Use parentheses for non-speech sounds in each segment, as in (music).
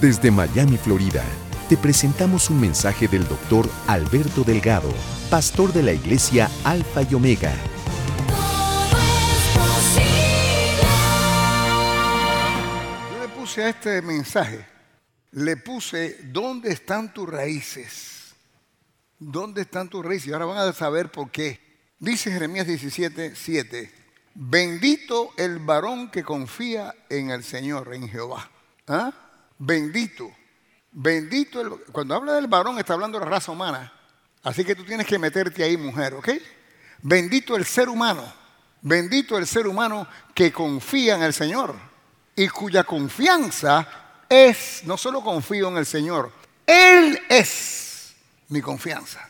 Desde Miami, Florida, te presentamos un mensaje del doctor Alberto Delgado, pastor de la iglesia Alfa y Omega. Yo le puse a este mensaje, le puse, ¿dónde están tus raíces? ¿Dónde están tus raíces? Y ahora van a saber por qué. Dice Jeremías 17, 7, bendito el varón que confía en el Señor, en Jehová. ¿Ah? Bendito. Bendito. Cuando habla del varón está hablando de la raza humana. Así que tú tienes que meterte ahí, mujer, ¿ok? Bendito el ser humano. Bendito el ser humano que confía en el Señor y cuya confianza es, no solo confío en el Señor, Él es mi confianza.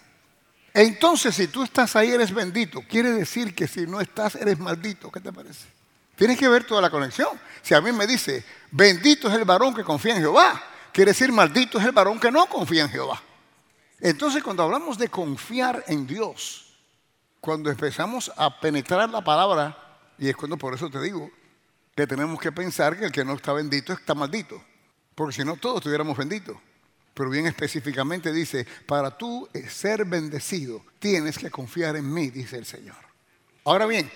Entonces, si tú estás ahí, eres bendito. Quiere decir que si no estás, eres maldito. ¿Qué te parece? Tienes que ver toda la conexión. Si a mí me dice, bendito es el varón que confía en Jehová, quiere decir, maldito es el varón que no confía en Jehová. Entonces, cuando hablamos de confiar en Dios, cuando empezamos a penetrar la palabra, y es cuando por eso te digo que tenemos que pensar que el que no está bendito está maldito, porque si no todos estuviéramos benditos. Pero bien específicamente dice, para tú ser bendecido, tienes que confiar en mí, dice el Señor. Ahora bien,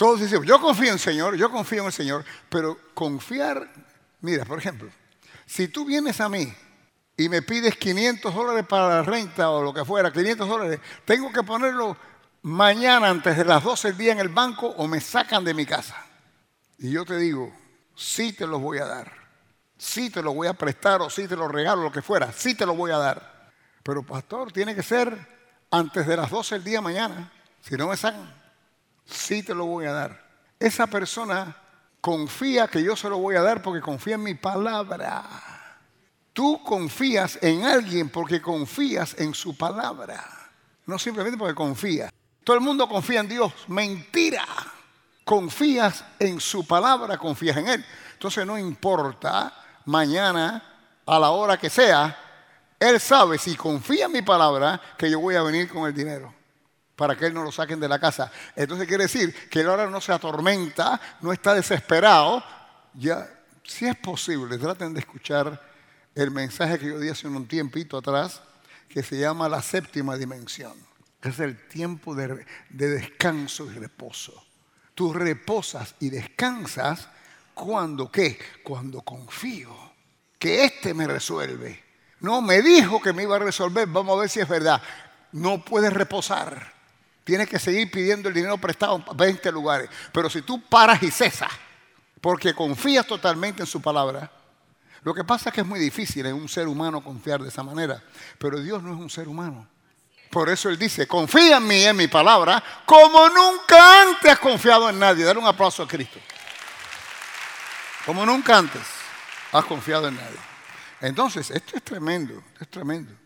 todos dicen, yo confío en el Señor, yo confío en el Señor, pero confiar, mira, por ejemplo, si tú vienes a mí y me pides 500 dólares para la renta o lo que fuera, 500 dólares, tengo que ponerlo mañana antes de las 12 del día en el banco o me sacan de mi casa. Y yo te digo, sí te los voy a dar, sí te los voy a prestar o sí te los regalo, lo que fuera, sí te los voy a dar. Pero pastor, tiene que ser antes de las 12 del día mañana, si no me sacan sí te lo voy a dar. Esa persona confía que yo se lo voy a dar porque confía en mi palabra. Tú confías en alguien porque confías en su palabra. No simplemente porque confía. Todo el mundo confía en Dios. Mentira. Confías en su palabra, confías en Él. Entonces no importa mañana a la hora que sea, Él sabe si confía en mi palabra que yo voy a venir con el dinero para que él no lo saquen de la casa. Entonces quiere decir que él ahora no se atormenta, no está desesperado. Ya, si es posible, traten de escuchar el mensaje que yo di hace un tiempito atrás, que se llama la séptima dimensión, que es el tiempo de, de descanso y reposo. Tú reposas y descansas cuando qué? Cuando confío que este me resuelve. No me dijo que me iba a resolver, vamos a ver si es verdad. No puedes reposar Tienes que seguir pidiendo el dinero prestado en 20 lugares. Pero si tú paras y cesas, porque confías totalmente en su palabra, lo que pasa es que es muy difícil en un ser humano confiar de esa manera. Pero Dios no es un ser humano. Por eso Él dice, confía en mí, en mi palabra, como nunca antes has confiado en nadie. Dale un aplauso a Cristo. Como nunca antes has confiado en nadie. Entonces, esto es tremendo, esto es tremendo.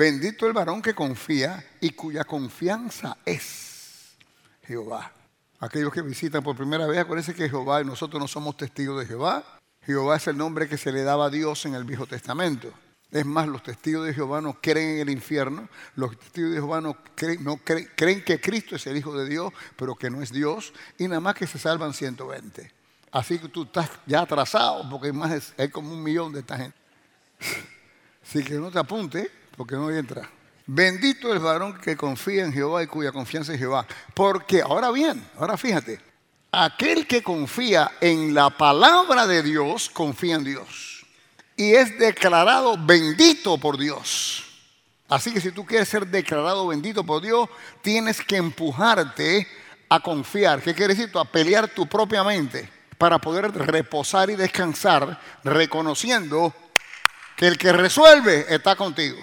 Bendito el varón que confía y cuya confianza es Jehová. Aquellos que visitan por primera vez, acuérdense que Jehová y nosotros no somos testigos de Jehová. Jehová es el nombre que se le daba a Dios en el Viejo Testamento. Es más, los testigos de Jehová no creen en el infierno, los testigos de Jehová no, creen, creen, que Cristo es el Hijo de Dios, pero que no es Dios, y nada más que se salvan 120. Así que tú estás ya atrasado, porque hay, más, hay como un millón de esta gente. (laughs) Así que no te apunte, porque no entra. Bendito el varón que confía en Jehová y cuya confianza es Jehová. Porque, ahora bien, ahora fíjate, aquel que confía en la palabra de Dios, confía en Dios. Y es declarado bendito por Dios. Así que si tú quieres ser declarado bendito por Dios, tienes que empujarte a confiar. ¿Qué quiere decir? A pelear tu propia mente para poder reposar y descansar, reconociendo que el que resuelve está contigo.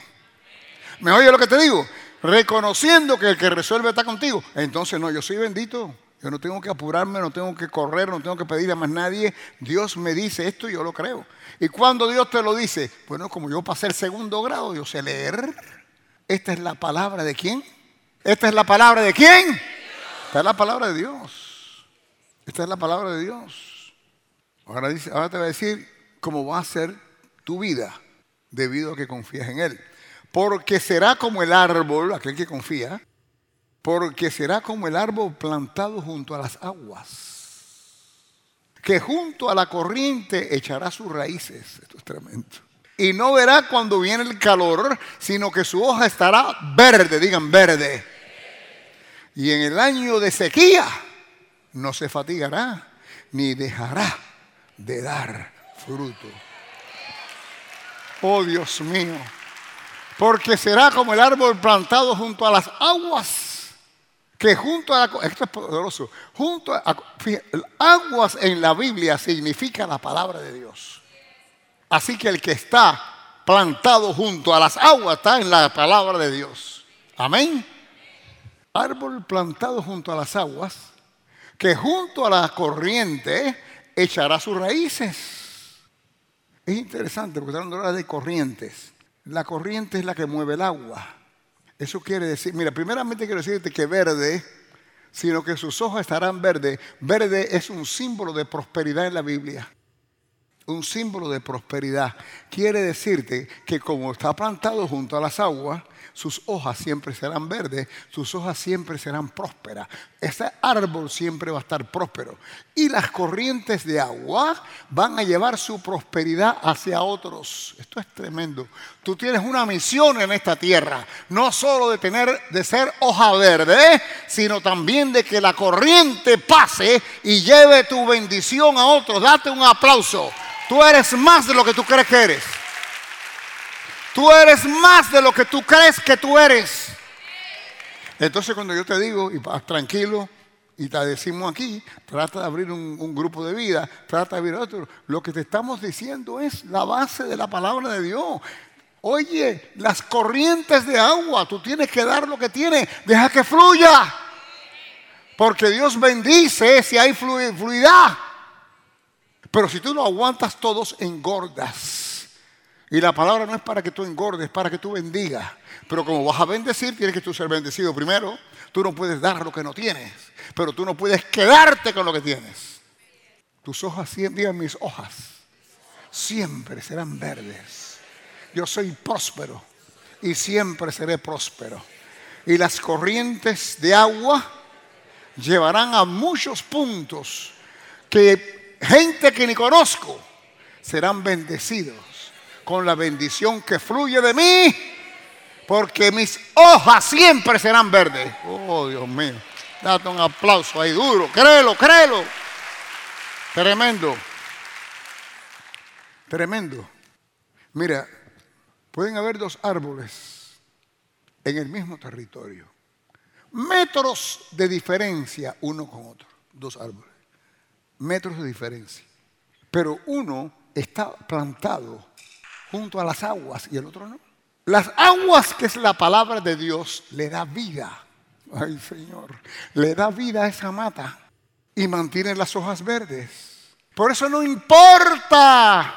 ¿Me oye lo que te digo? Reconociendo que el que resuelve está contigo. Entonces, no, yo soy bendito. Yo no tengo que apurarme, no tengo que correr, no tengo que pedir a más nadie. Dios me dice esto y yo lo creo. Y cuando Dios te lo dice, bueno, como yo pasé el segundo grado, yo sé leer. Esta es la palabra de quién? Esta es la palabra de quién? Esta es la palabra de Dios. Esta es la palabra de Dios. Ahora, dice, ahora te voy a decir cómo va a ser tu vida debido a que confías en Él porque será como el árbol, aquel que confía, porque será como el árbol plantado junto a las aguas, que junto a la corriente echará sus raíces. Esto es tremendo. Y no verá cuando viene el calor, sino que su hoja estará verde, digan verde. Y en el año de sequía no se fatigará ni dejará de dar fruto. Oh Dios mío, porque será como el árbol plantado junto a las aguas, que junto a la, esto es poderoso, junto a, aguas en la Biblia significa la palabra de Dios. Así que el que está plantado junto a las aguas está en la palabra de Dios. Amén. Árbol plantado junto a las aguas, que junto a la corriente echará sus raíces. Es interesante porque estamos hablando de corrientes. La corriente es la que mueve el agua. Eso quiere decir, mira, primeramente quiero decirte que verde, sino que sus ojos estarán verdes. Verde es un símbolo de prosperidad en la Biblia un símbolo de prosperidad. Quiere decirte que como está plantado junto a las aguas, sus hojas siempre serán verdes, sus hojas siempre serán prósperas. Ese árbol siempre va a estar próspero. Y las corrientes de agua van a llevar su prosperidad hacia otros. Esto es tremendo. Tú tienes una misión en esta tierra, no solo de tener de ser hoja verde, sino también de que la corriente pase y lleve tu bendición a otros. Date un aplauso. Tú eres más de lo que tú crees que eres. Tú eres más de lo que tú crees que tú eres. Entonces cuando yo te digo, y tranquilo, y te decimos aquí, trata de abrir un, grupo de vida, trata de abrir otro. Lo que te estamos diciendo es la base de la palabra de Dios. Oye, las corrientes de agua, tú tienes que dar lo que tienes, deja que fluya. Porque Dios bendice si hay fluidad. Pero si tú lo aguantas todos, engordas. Y la palabra no es para que tú engordes, es para que tú bendigas. Pero como vas a bendecir, tienes que tú ser bendecido primero. Tú no puedes dar lo que no tienes, pero tú no puedes quedarte con lo que tienes. Tus hojas, siempre, mis hojas, siempre serán verdes. Yo soy próspero y siempre seré próspero. Y las corrientes de agua llevarán a muchos puntos que gente que ni conozco serán bendecidos con la bendición que fluye de mí, porque mis hojas siempre serán verdes. Oh, Dios mío. Date un aplauso ahí duro. Créelo, créelo. Tremendo. Tremendo. Mira, pueden haber dos árboles en el mismo territorio. Metros de diferencia uno con otro. Dos árboles metros de diferencia. Pero uno está plantado junto a las aguas y el otro no. Las aguas, que es la palabra de Dios, le da vida. Ay Señor, le da vida a esa mata y mantiene las hojas verdes. Por eso no importa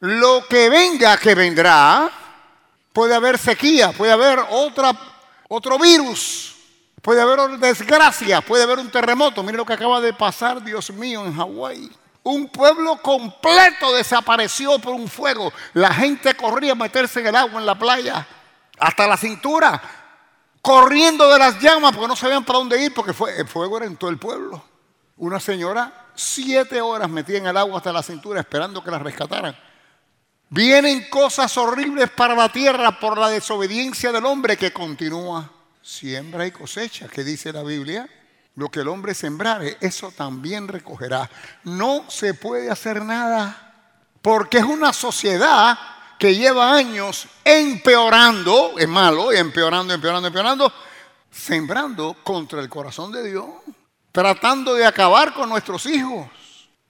lo que venga, que vendrá. Puede haber sequía, puede haber otra, otro virus, Puede haber desgracia, puede haber un terremoto. Mire lo que acaba de pasar, Dios mío, en Hawái. Un pueblo completo desapareció por un fuego. La gente corría a meterse en el agua en la playa, hasta la cintura, corriendo de las llamas porque no sabían para dónde ir, porque el fuego era en todo el pueblo. Una señora, siete horas metida en el agua hasta la cintura esperando que la rescataran. Vienen cosas horribles para la tierra por la desobediencia del hombre que continúa siembra y cosecha, que dice la Biblia. Lo que el hombre sembrare, eso también recogerá. No se puede hacer nada, porque es una sociedad que lleva años empeorando, es malo, empeorando, empeorando, empeorando, sembrando contra el corazón de Dios, tratando de acabar con nuestros hijos,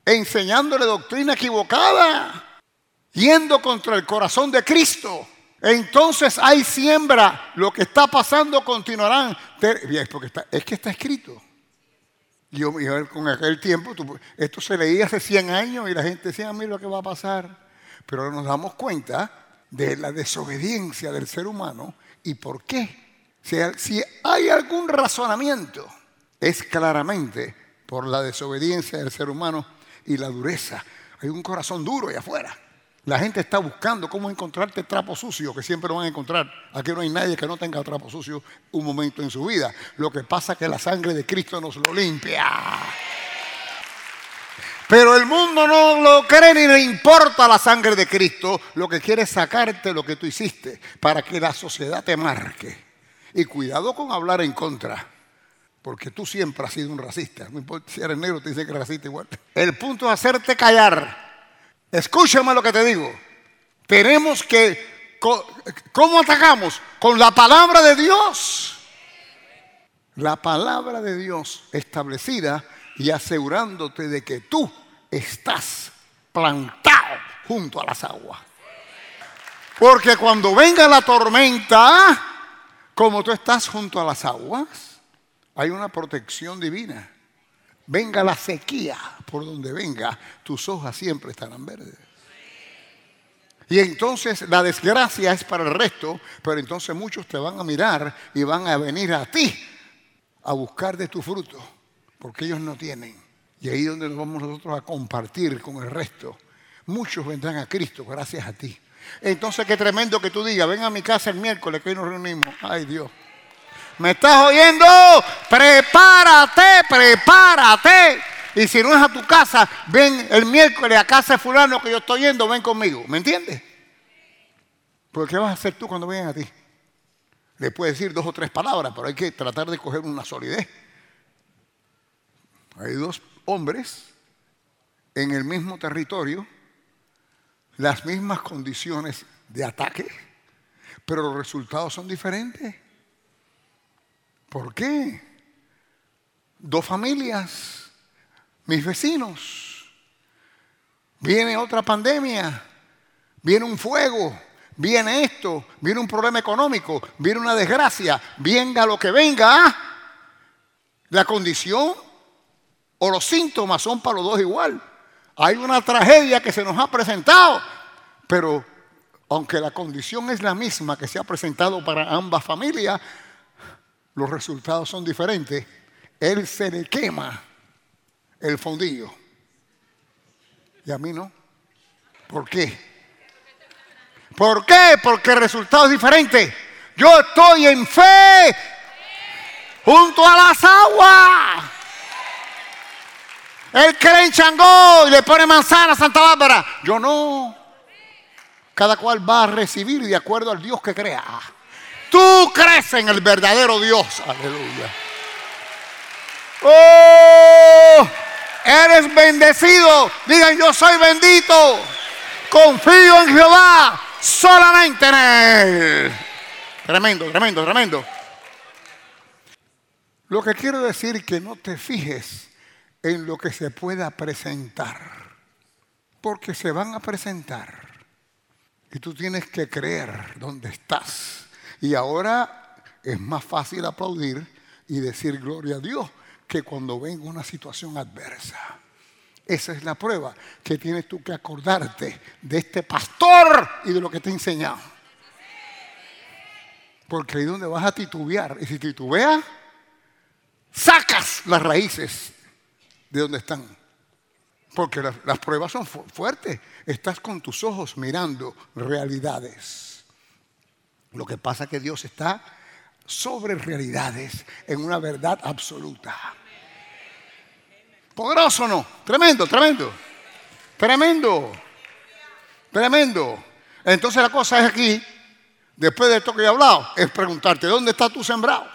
enseñándole doctrina equivocada, yendo contra el corazón de Cristo. Entonces hay siembra, lo que está pasando continuarán. Porque es que está escrito. Yo, con aquel tiempo, esto se leía hace 100 años y la gente decía, mira lo que va a pasar. Pero nos damos cuenta de la desobediencia del ser humano y por qué. Si, hay algún razonamiento, es claramente por la desobediencia del ser humano y la dureza. Hay un corazón duro allá afuera. La gente está buscando cómo encontrarte trapo sucio, que siempre lo van a encontrar. Aquí no hay nadie que no tenga trapo sucio un momento en su vida. Lo que pasa es que la sangre de Cristo nos lo limpia. Pero el mundo no lo cree ni le importa la sangre de Cristo. Lo que quiere es sacarte lo que tú hiciste para que la sociedad te marque. Y cuidado con hablar en contra. Porque tú siempre has sido un racista. No importa si eres negro, te dice que eres racista igual. El punto es hacerte callar. Escúchame lo que te digo. Tenemos que... ¿Cómo atacamos? Con la palabra de Dios. La palabra de Dios establecida y asegurándote de que tú estás plantado junto a las aguas. Porque cuando venga la tormenta, como tú estás junto a las aguas, hay una protección divina. Venga la sequía por donde venga, tus hojas siempre estarán verdes. Y entonces la desgracia es para el resto, pero entonces muchos te van a mirar y van a venir a ti a buscar de tu fruto porque ellos no tienen. Y ahí es donde nos vamos nosotros a compartir con el resto. Muchos vendrán a Cristo gracias a ti. Entonces, qué tremendo que tú digas, ven a mi casa el miércoles que hoy nos reunimos. Ay Dios. ¿Me estás oyendo? Prepárate, prepárate. Y si no es a tu casa, ven el miércoles a casa de fulano que yo estoy yendo, ven conmigo. ¿Me entiendes? Porque ¿qué vas a hacer tú cuando vengan a ti? Le puedes decir dos o tres palabras, pero hay que tratar de coger una solidez. Hay dos hombres en el mismo territorio, las mismas condiciones de ataque, pero los resultados son diferentes. ¿Por qué? Dos familias, mis vecinos. Viene otra pandemia, viene un fuego, viene esto, viene un problema económico, viene una desgracia, venga lo que venga. La condición o los síntomas son para los dos igual. Hay una tragedia que se nos ha presentado, pero aunque la condición es la misma que se ha presentado para ambas familias, los resultados son diferentes. Él se le quema el fondillo. Y a mí no. ¿Por qué? ¿Por qué? Porque el resultado es diferente. Yo estoy en fe junto a las aguas. Él cree en Changó y le pone manzana a Santa Bárbara. Yo no. Cada cual va a recibir de acuerdo al Dios que crea. Tú crees en el verdadero Dios. Aleluya. Oh, eres bendecido. Digan, yo soy bendito. Confío en Jehová. Solamente en Él. Tremendo, tremendo, tremendo. Lo que quiero decir es que no te fijes en lo que se pueda presentar. Porque se van a presentar. Y tú tienes que creer dónde estás. Y ahora es más fácil aplaudir y decir gloria a Dios que cuando venga una situación adversa. Esa es la prueba que tienes tú que acordarte de este pastor y de lo que te ha enseñado. Porque ahí es donde vas a titubear. Y si titubeas, sacas las raíces de dónde están. Porque las, pruebas son fuertes. Estás con tus ojos mirando realidades. Lo que pasa es que Dios está sobre realidades en una verdad absoluta. ¿Poderoso no? Tremendo, tremendo. Tremendo. Tremendo. Entonces la cosa es aquí, después de esto que he hablado, es preguntarte, ¿dónde está tu sembrado?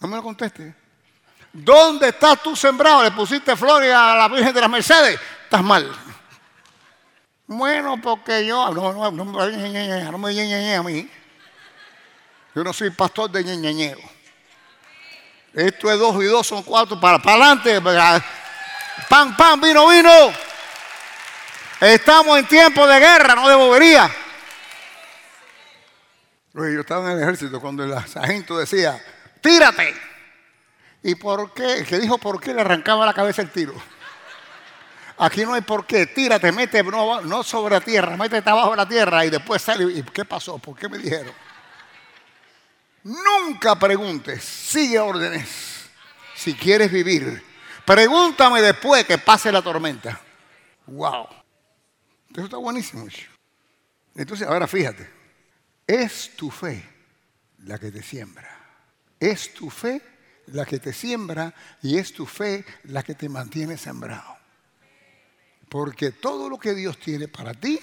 No me lo conteste. ¿Dónde estás tú sembrado? Le pusiste flores a la Virgen de las Mercedes. Estás mal. Bueno, porque yo. No, no, no, no me a mí. Yo no soy pastor de ñeñeñeo. Esto es dos y dos son cuatro. Para, para adelante. Pan, pan, vino, vino. Estamos en tiempo de guerra, no de bobería. yo estaba en el ejército cuando el sargento decía: Tírate. ¿Y por qué? El que dijo por qué le arrancaba la cabeza el tiro. Aquí no hay por qué. Tírate, mete, no, sobre la tierra, métete abajo de la tierra y después sale. ¿Y qué pasó? ¿Por qué me dijeron? Nunca preguntes, sigue órdenes. Si quieres vivir, pregúntame después que pase la tormenta. Wow. Eso está buenísimo. Entonces, ahora fíjate, es tu fe la que te siembra. Es tu fe la que te siembra y es tu fe la que te mantiene sembrado. Porque todo lo que Dios tiene para ti,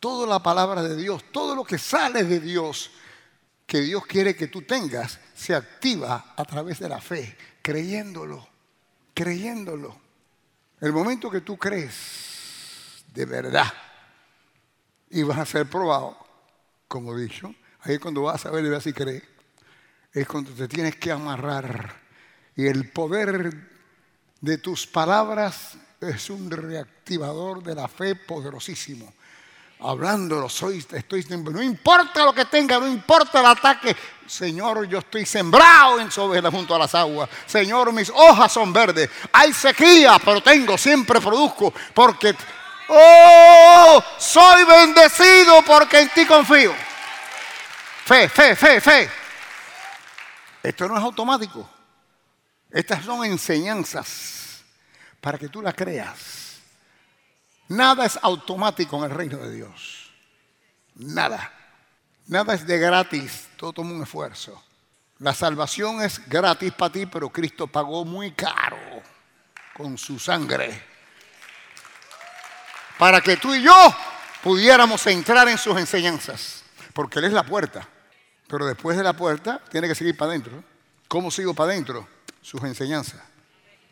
toda la palabra de Dios, todo lo que sale de Dios, que Dios quiere que tú tengas, se activa a través de la fe, creyéndolo, creyéndolo. El momento que tú crees de verdad y vas a ser probado, como he dicho, ahí es cuando vas a ver si crees, es cuando te tienes que amarrar. Y el poder de tus palabras es un reactivador de la fe poderosísimo. Hablándolo, soy, estoy, no importa lo que tenga, no importa el ataque. Señor, yo estoy sembrado en sobre junto a las aguas. Señor, mis hojas son verdes. Hay sequía, pero tengo, siempre produzco. Porque, oh, soy bendecido porque en ti confío. Fe, fe, fe, fe. Esto no es automático. Estas son enseñanzas para que tú las creas. Nada es automático en el reino de Dios. Nada. Nada es de gratis. Todo toma un esfuerzo. La salvación es gratis para ti, pero Cristo pagó muy caro con su sangre. Para que tú y yo pudiéramos entrar en sus enseñanzas. Porque Él es la puerta. Pero después de la puerta tiene que seguir para adentro. ¿Cómo sigo para adentro? sus enseñanzas.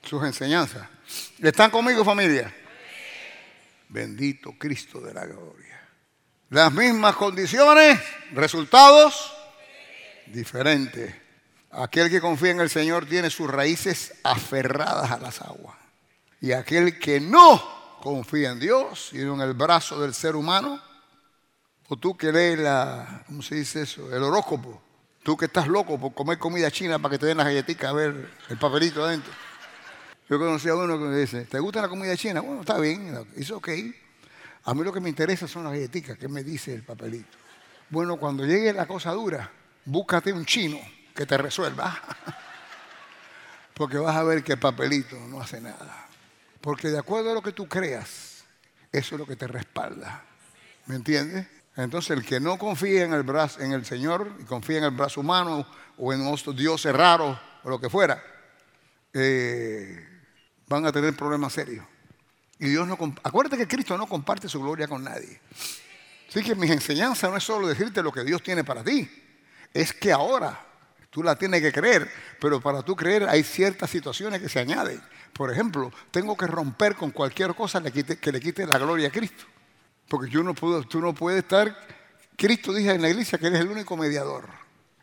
Sus enseñanzas. ¿Están conmigo familia? Bendito Cristo de la gloria. Las mismas condiciones, resultados diferentes. Aquel que confía en el Señor tiene sus raíces aferradas a las aguas. Y aquel que no confía en Dios, sino en el brazo del ser humano, o tú que lees la, ¿cómo se dice eso? El horóscopo Tú que estás loco por comer comida china para que te den las galletitas a ver el papelito adentro. Yo conocí a uno que me dice, ¿te gusta la comida china? Bueno, está bien, es ok. A mí lo que me interesa son las galletitas, ¿qué me dice el papelito? Bueno, cuando llegue la cosa dura, búscate un chino que te resuelva. (laughs) Porque vas a ver que el papelito no hace nada. Porque de acuerdo a lo que tú creas, eso es lo que te respalda. ¿Me entiendes? Entonces el que no confía en el, brazo, en el Señor y confía en el brazo humano o en otros dioses raros o lo que fuera, eh, van a tener problemas serios. Y Dios no acuérdate que Cristo no comparte su gloria con nadie. Así que mis enseñanzas no es solo decirte lo que Dios tiene para ti, es que ahora tú la tienes que creer, pero para tú creer hay ciertas situaciones que se añaden. Por ejemplo, tengo que romper con cualquier cosa que le quite la gloria a Cristo. Porque yo no puedo, tú no puedes estar. Cristo dice en la iglesia que eres el único mediador.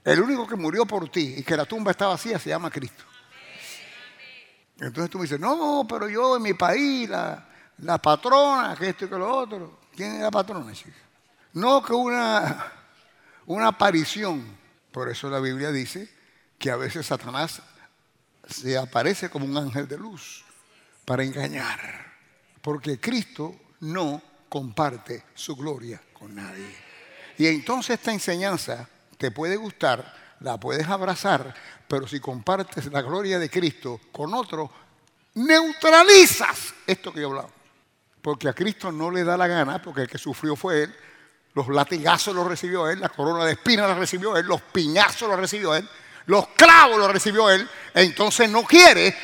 El único que murió por ti y que la tumba está vacía se llama Cristo. Entonces tú me dices, no, pero yo en mi país, la, la patrona, que esto y que lo otro. ¿Quién es la patrona, chica? No que una, una aparición. Por eso la Biblia dice que a veces Satanás se aparece como un ángel de luz para engañar. Porque Cristo no comparte su gloria con nadie. Y entonces esta enseñanza te puede gustar, la puedes abrazar, pero si compartes la gloria de Cristo con otro, neutralizas esto que yo hablaba. Porque a Cristo no le da la gana, porque el que sufrió fue Él, los latigazos los recibió Él, la corona de espinas la recibió Él, los piñazos los recibió Él, los clavos los recibió Él, entonces no quiere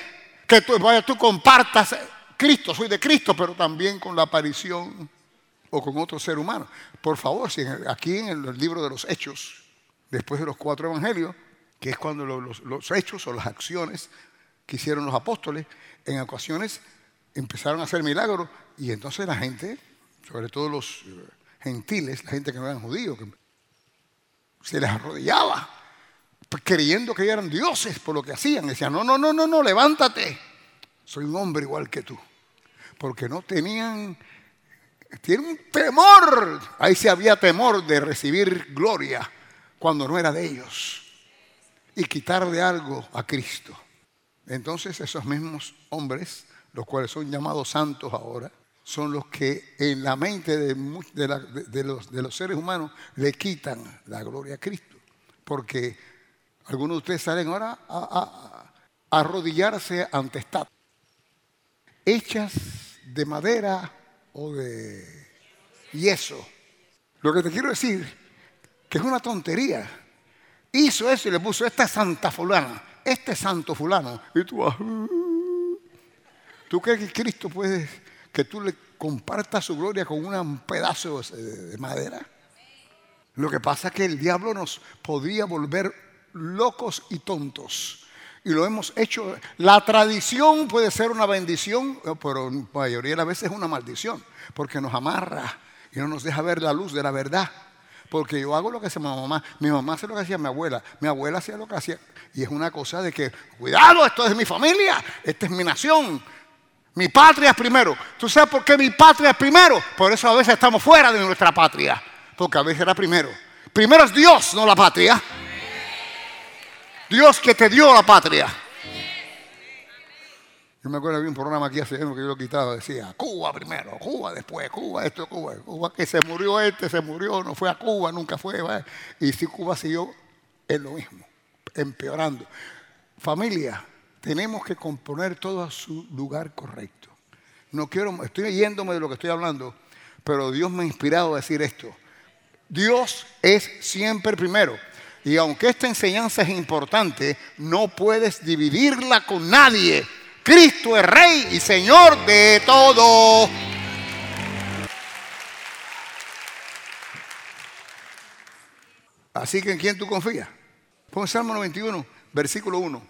que tú, tú compartas Cristo, soy de Cristo, pero también con la aparición o con otro ser humano. Por favor, si aquí en el libro de los Hechos, después de los cuatro evangelios, que es cuando los, hechos o las acciones que hicieron los apóstoles, en ocasiones empezaron a hacer milagros y entonces la gente, sobre todo los gentiles, la gente que no eran judíos, se les arrodillaba creyendo que eran dioses por lo que hacían. Decían, no, no, no, no, no, levántate. Soy un hombre igual que tú porque no tenían, tienen un temor, ahí se había temor de recibir gloria cuando no era de ellos y quitarle algo a Cristo. Entonces esos mismos hombres, los cuales son llamados santos ahora, son los que en la mente de, los, seres humanos le quitan la gloria a Cristo. Porque algunos de ustedes salen ahora a, a arrodillarse ante estatuas hechas de madera o de yeso. Lo que te quiero decir, que es una tontería. Hizo eso y le puso esta santa fulana, este santo fulano. Y tú vas, uh". ¿tú crees que Cristo puede, que tú le comparta su gloria con un pedazo de madera. Lo que pasa es que el diablo nos podría volver locos y tontos. Y lo hemos hecho. La tradición puede ser una bendición, pero la mayoría de las veces es una maldición, porque nos amarra y no nos deja ver la luz de la verdad. Porque yo hago lo que hacía mi mamá, mi mamá hace lo que hacía mi abuela, mi abuela hacía lo que hacía. Y es una cosa de que, cuidado, esto es mi familia, esta es mi nación, mi patria es primero. ¿Tú sabes por qué mi patria es primero? Por eso a veces estamos fuera de nuestra patria, porque a veces era primero. Primero es Dios, no la patria. Dios que te dio la patria. Yo me acuerdo de un programa aquí hace años que yo lo quitaba, decía, Cuba primero, Cuba después, Cuba esto, Cuba, Cuba que se murió este, se murió, no fue a Cuba, nunca fue. Y si Cuba siguió, es lo mismo, empeorando. Familia, tenemos que componer todo a su lugar correcto. No quiero, estoy yéndome de lo que estoy hablando, pero Dios me ha inspirado a decir esto. Dios es siempre primero. Y aunque esta enseñanza es importante, no puedes dividirla con nadie Cristo es Rey y Señor de todo. Así que ¿en quién tú confías? Pon Salmo 91, versículo 1.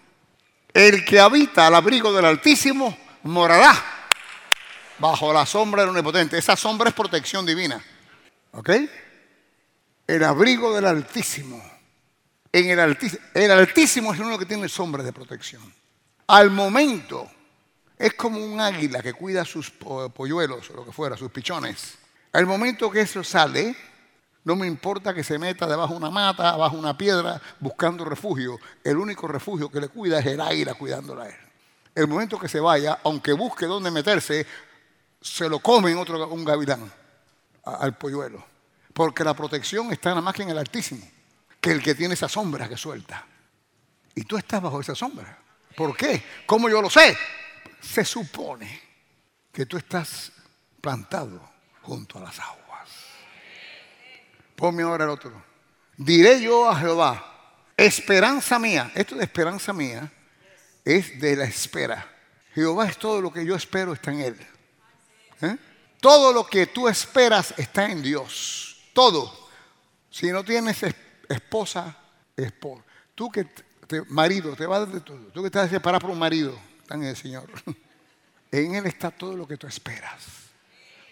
El que habita al abrigo del Altísimo morará bajo la sombra del Omnipotente. Esa sombra es protección divina. ¿Ok? El abrigo del Altísimo. En el Altísimo, el Altísimo es el único que tiene sombra de protección. Al momento, es como un águila que cuida sus polluelos o lo que fuera, sus pichones. Al momento que eso sale, no me importa que se meta debajo de una mata, debajo de una piedra, buscando refugio. El único refugio que le cuida es el águila cuidándola a él. El momento que se vaya, aunque busque dónde meterse, se lo comen otro, un gavilán al polluelo. Porque la protección está nada más que en el Altísimo, que el que tiene esa sombra que suelta. Y tú estás bajo esa sombra. ¿Por qué? ¿Cómo yo lo sé? Se supone que tú estás plantado junto a las aguas. Ponme ahora el otro. Diré yo a Jehová, esperanza mía. Esto de esperanza mía es de la espera. Jehová es todo lo que yo espero está en Él. ¿Eh? Todo lo que tú esperas está en Dios. Todo. Si no tienes esposa, esposa. Tú que marido, te va de todo. Tú que estás separado por un marido, está en el Señor. (laughs) En Él está todo lo que tú esperas.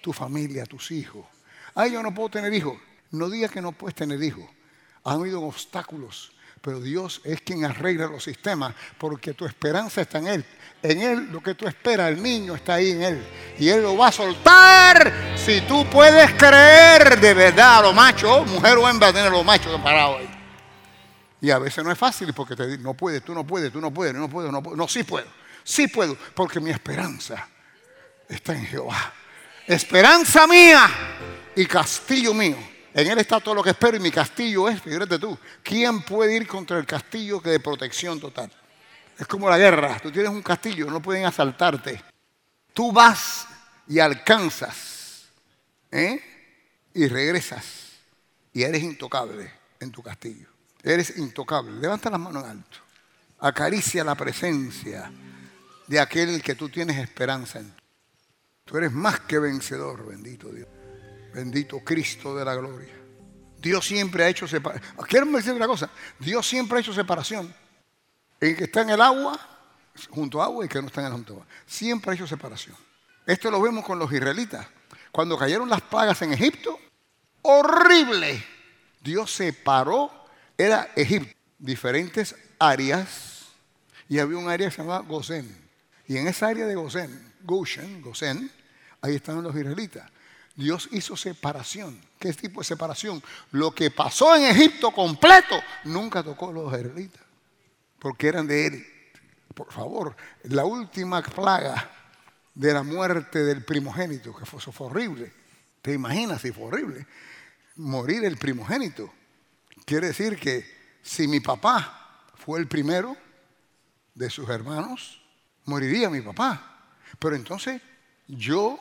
Tu familia, tus hijos. Ay, yo no puedo tener hijos. No digas que no puedes tener hijos. Han habido obstáculos, pero Dios es quien arregla los sistemas, porque tu esperanza está en Él. En Él lo que tú esperas, el niño está ahí en Él. Y Él lo va a soltar si tú puedes creer de verdad a los machos, mujer o hembra, tener los machos parados ahí. Y a veces no es fácil porque te dicen, no puedes, tú no puedes, tú no puedes, no puedo, no puedo. No, sí puedo, sí puedo, porque mi esperanza está en Jehová. Esperanza mía y castillo mío. En Él está todo lo que espero y mi castillo es, fíjate tú, ¿quién puede ir contra el castillo que de protección total? Es como la guerra, tú tienes un castillo, no pueden asaltarte. Tú vas y alcanzas ¿eh? y regresas y eres intocable en tu castillo. Eres intocable. Levanta las manos alto. Acaricia la presencia de aquel que tú tienes esperanza en. Tú eres más que vencedor, bendito Dios. Bendito Cristo de la gloria. Dios siempre ha hecho separación. Quiero decir una cosa. Dios siempre ha hecho separación. El que está en el agua, junto a agua, y el que no está en el junto a agua. Siempre ha hecho separación. Esto lo vemos con los israelitas. Cuando cayeron las plagas en Egipto, horrible. Dios separó era Egipto, diferentes áreas, y había un área que se llamaba Gosén. Y en esa área de Gosén, Goshen, Gosén, ahí estaban los israelitas. Dios hizo separación. ¿Qué tipo de separación? Lo que pasó en Egipto completo nunca tocó a los israelitas, porque eran de él. Por favor, la última plaga de la muerte del primogénito, que fue, eso fue horrible. ¿Te imaginas si fue horrible? Morir el primogénito. Quiere decir que si mi papá fue el primero de sus hermanos, moriría mi papá. Pero entonces yo,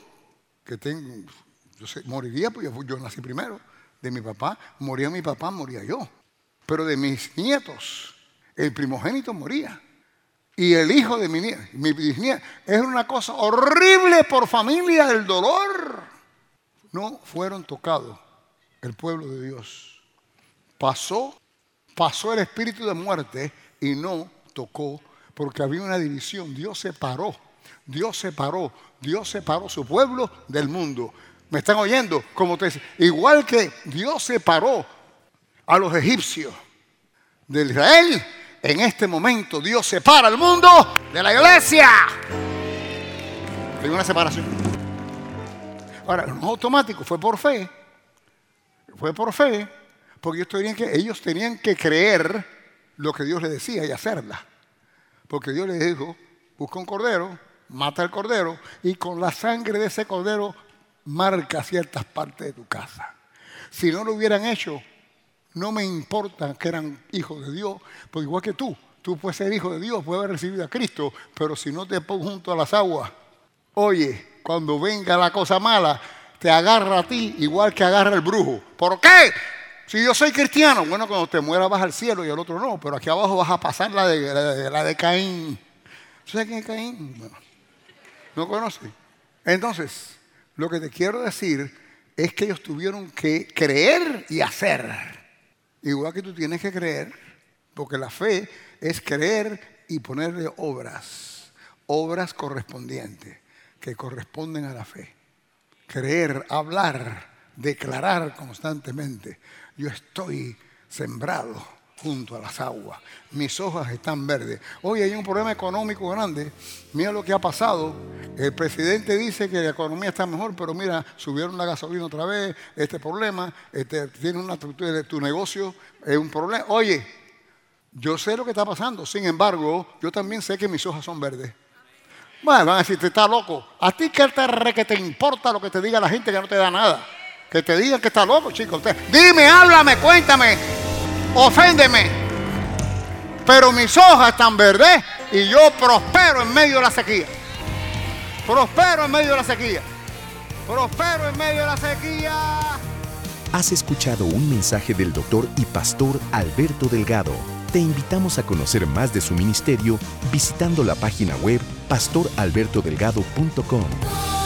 que tengo, yo sé, moriría porque yo nací primero. De mi papá, moría mi papá, moría yo. Pero de mis nietos, el primogénito moría. y el hijo de mi, nieta, mi bisnieta. Es una cosa horrible por familia del dolor. No fueron tocados el pueblo de Dios. Pasó, pasó el espíritu de muerte y no tocó porque había una división. Dios separó, Dios separó, Dios separó su pueblo del mundo. ¿Me están oyendo? Como te igual que Dios separó a los egipcios de Israel, en este momento Dios separa al mundo de la iglesia. Hay una separación. Ahora, no es automático, fue por fe. Fue por fe, porque ellos tenían que, ellos tenían que creer lo que Dios les decía y hacerla. Porque Dios les dijo, busca un cordero, mata el cordero y con la sangre de ese cordero marca ciertas partes de tu casa. Si no lo hubieran hecho, no me importa que eran hijos de Dios, porque igual que tú, tú puedes ser hijo de Dios, puedes haber recibido a Cristo, pero si no te pongo junto a las aguas, oye, cuando venga la cosa mala, te agarra a ti igual que agarra el brujo. ¿Por qué? Si yo soy cristiano, bueno, cuando te mueras vas al cielo y el otro no, pero aquí abajo vas a pasar la de, la de, Caín. ¿Sabes quién es Caín? Bueno, no conoce. Entonces, lo que te quiero decir es que ellos tuvieron que creer y hacer. Igual que tú tienes que creer, porque la fe es creer y ponerle obras, obras correspondientes, que corresponden a la fe. Creer, hablar, declarar constantemente yo estoy sembrado junto a las aguas. Mis hojas están verdes. Hoy hay un problema económico grande. Mira lo que ha pasado. El presidente dice que la economía está mejor, pero mira, subieron la gasolina otra vez. Este problema, este, tiene una estructura de tu negocio, es un problema. Oye, yo sé lo que está pasando. Sin embargo, yo también sé que mis hojas son verdes. Bueno, van a decir, te está loco. ¿A ti que te importa lo que te diga la gente que no te da nada? Que te digan que está loco, chicos. Dime, háblame, cuéntame, oféndeme. Pero mis hojas están verdes y yo prospero en medio de la sequía. Prospero en medio de la sequía. Prospero en medio de la sequía. Has escuchado un mensaje del doctor y pastor Alberto Delgado. Te invitamos a conocer más de su ministerio visitando la página web pastoralbertodelgado.com.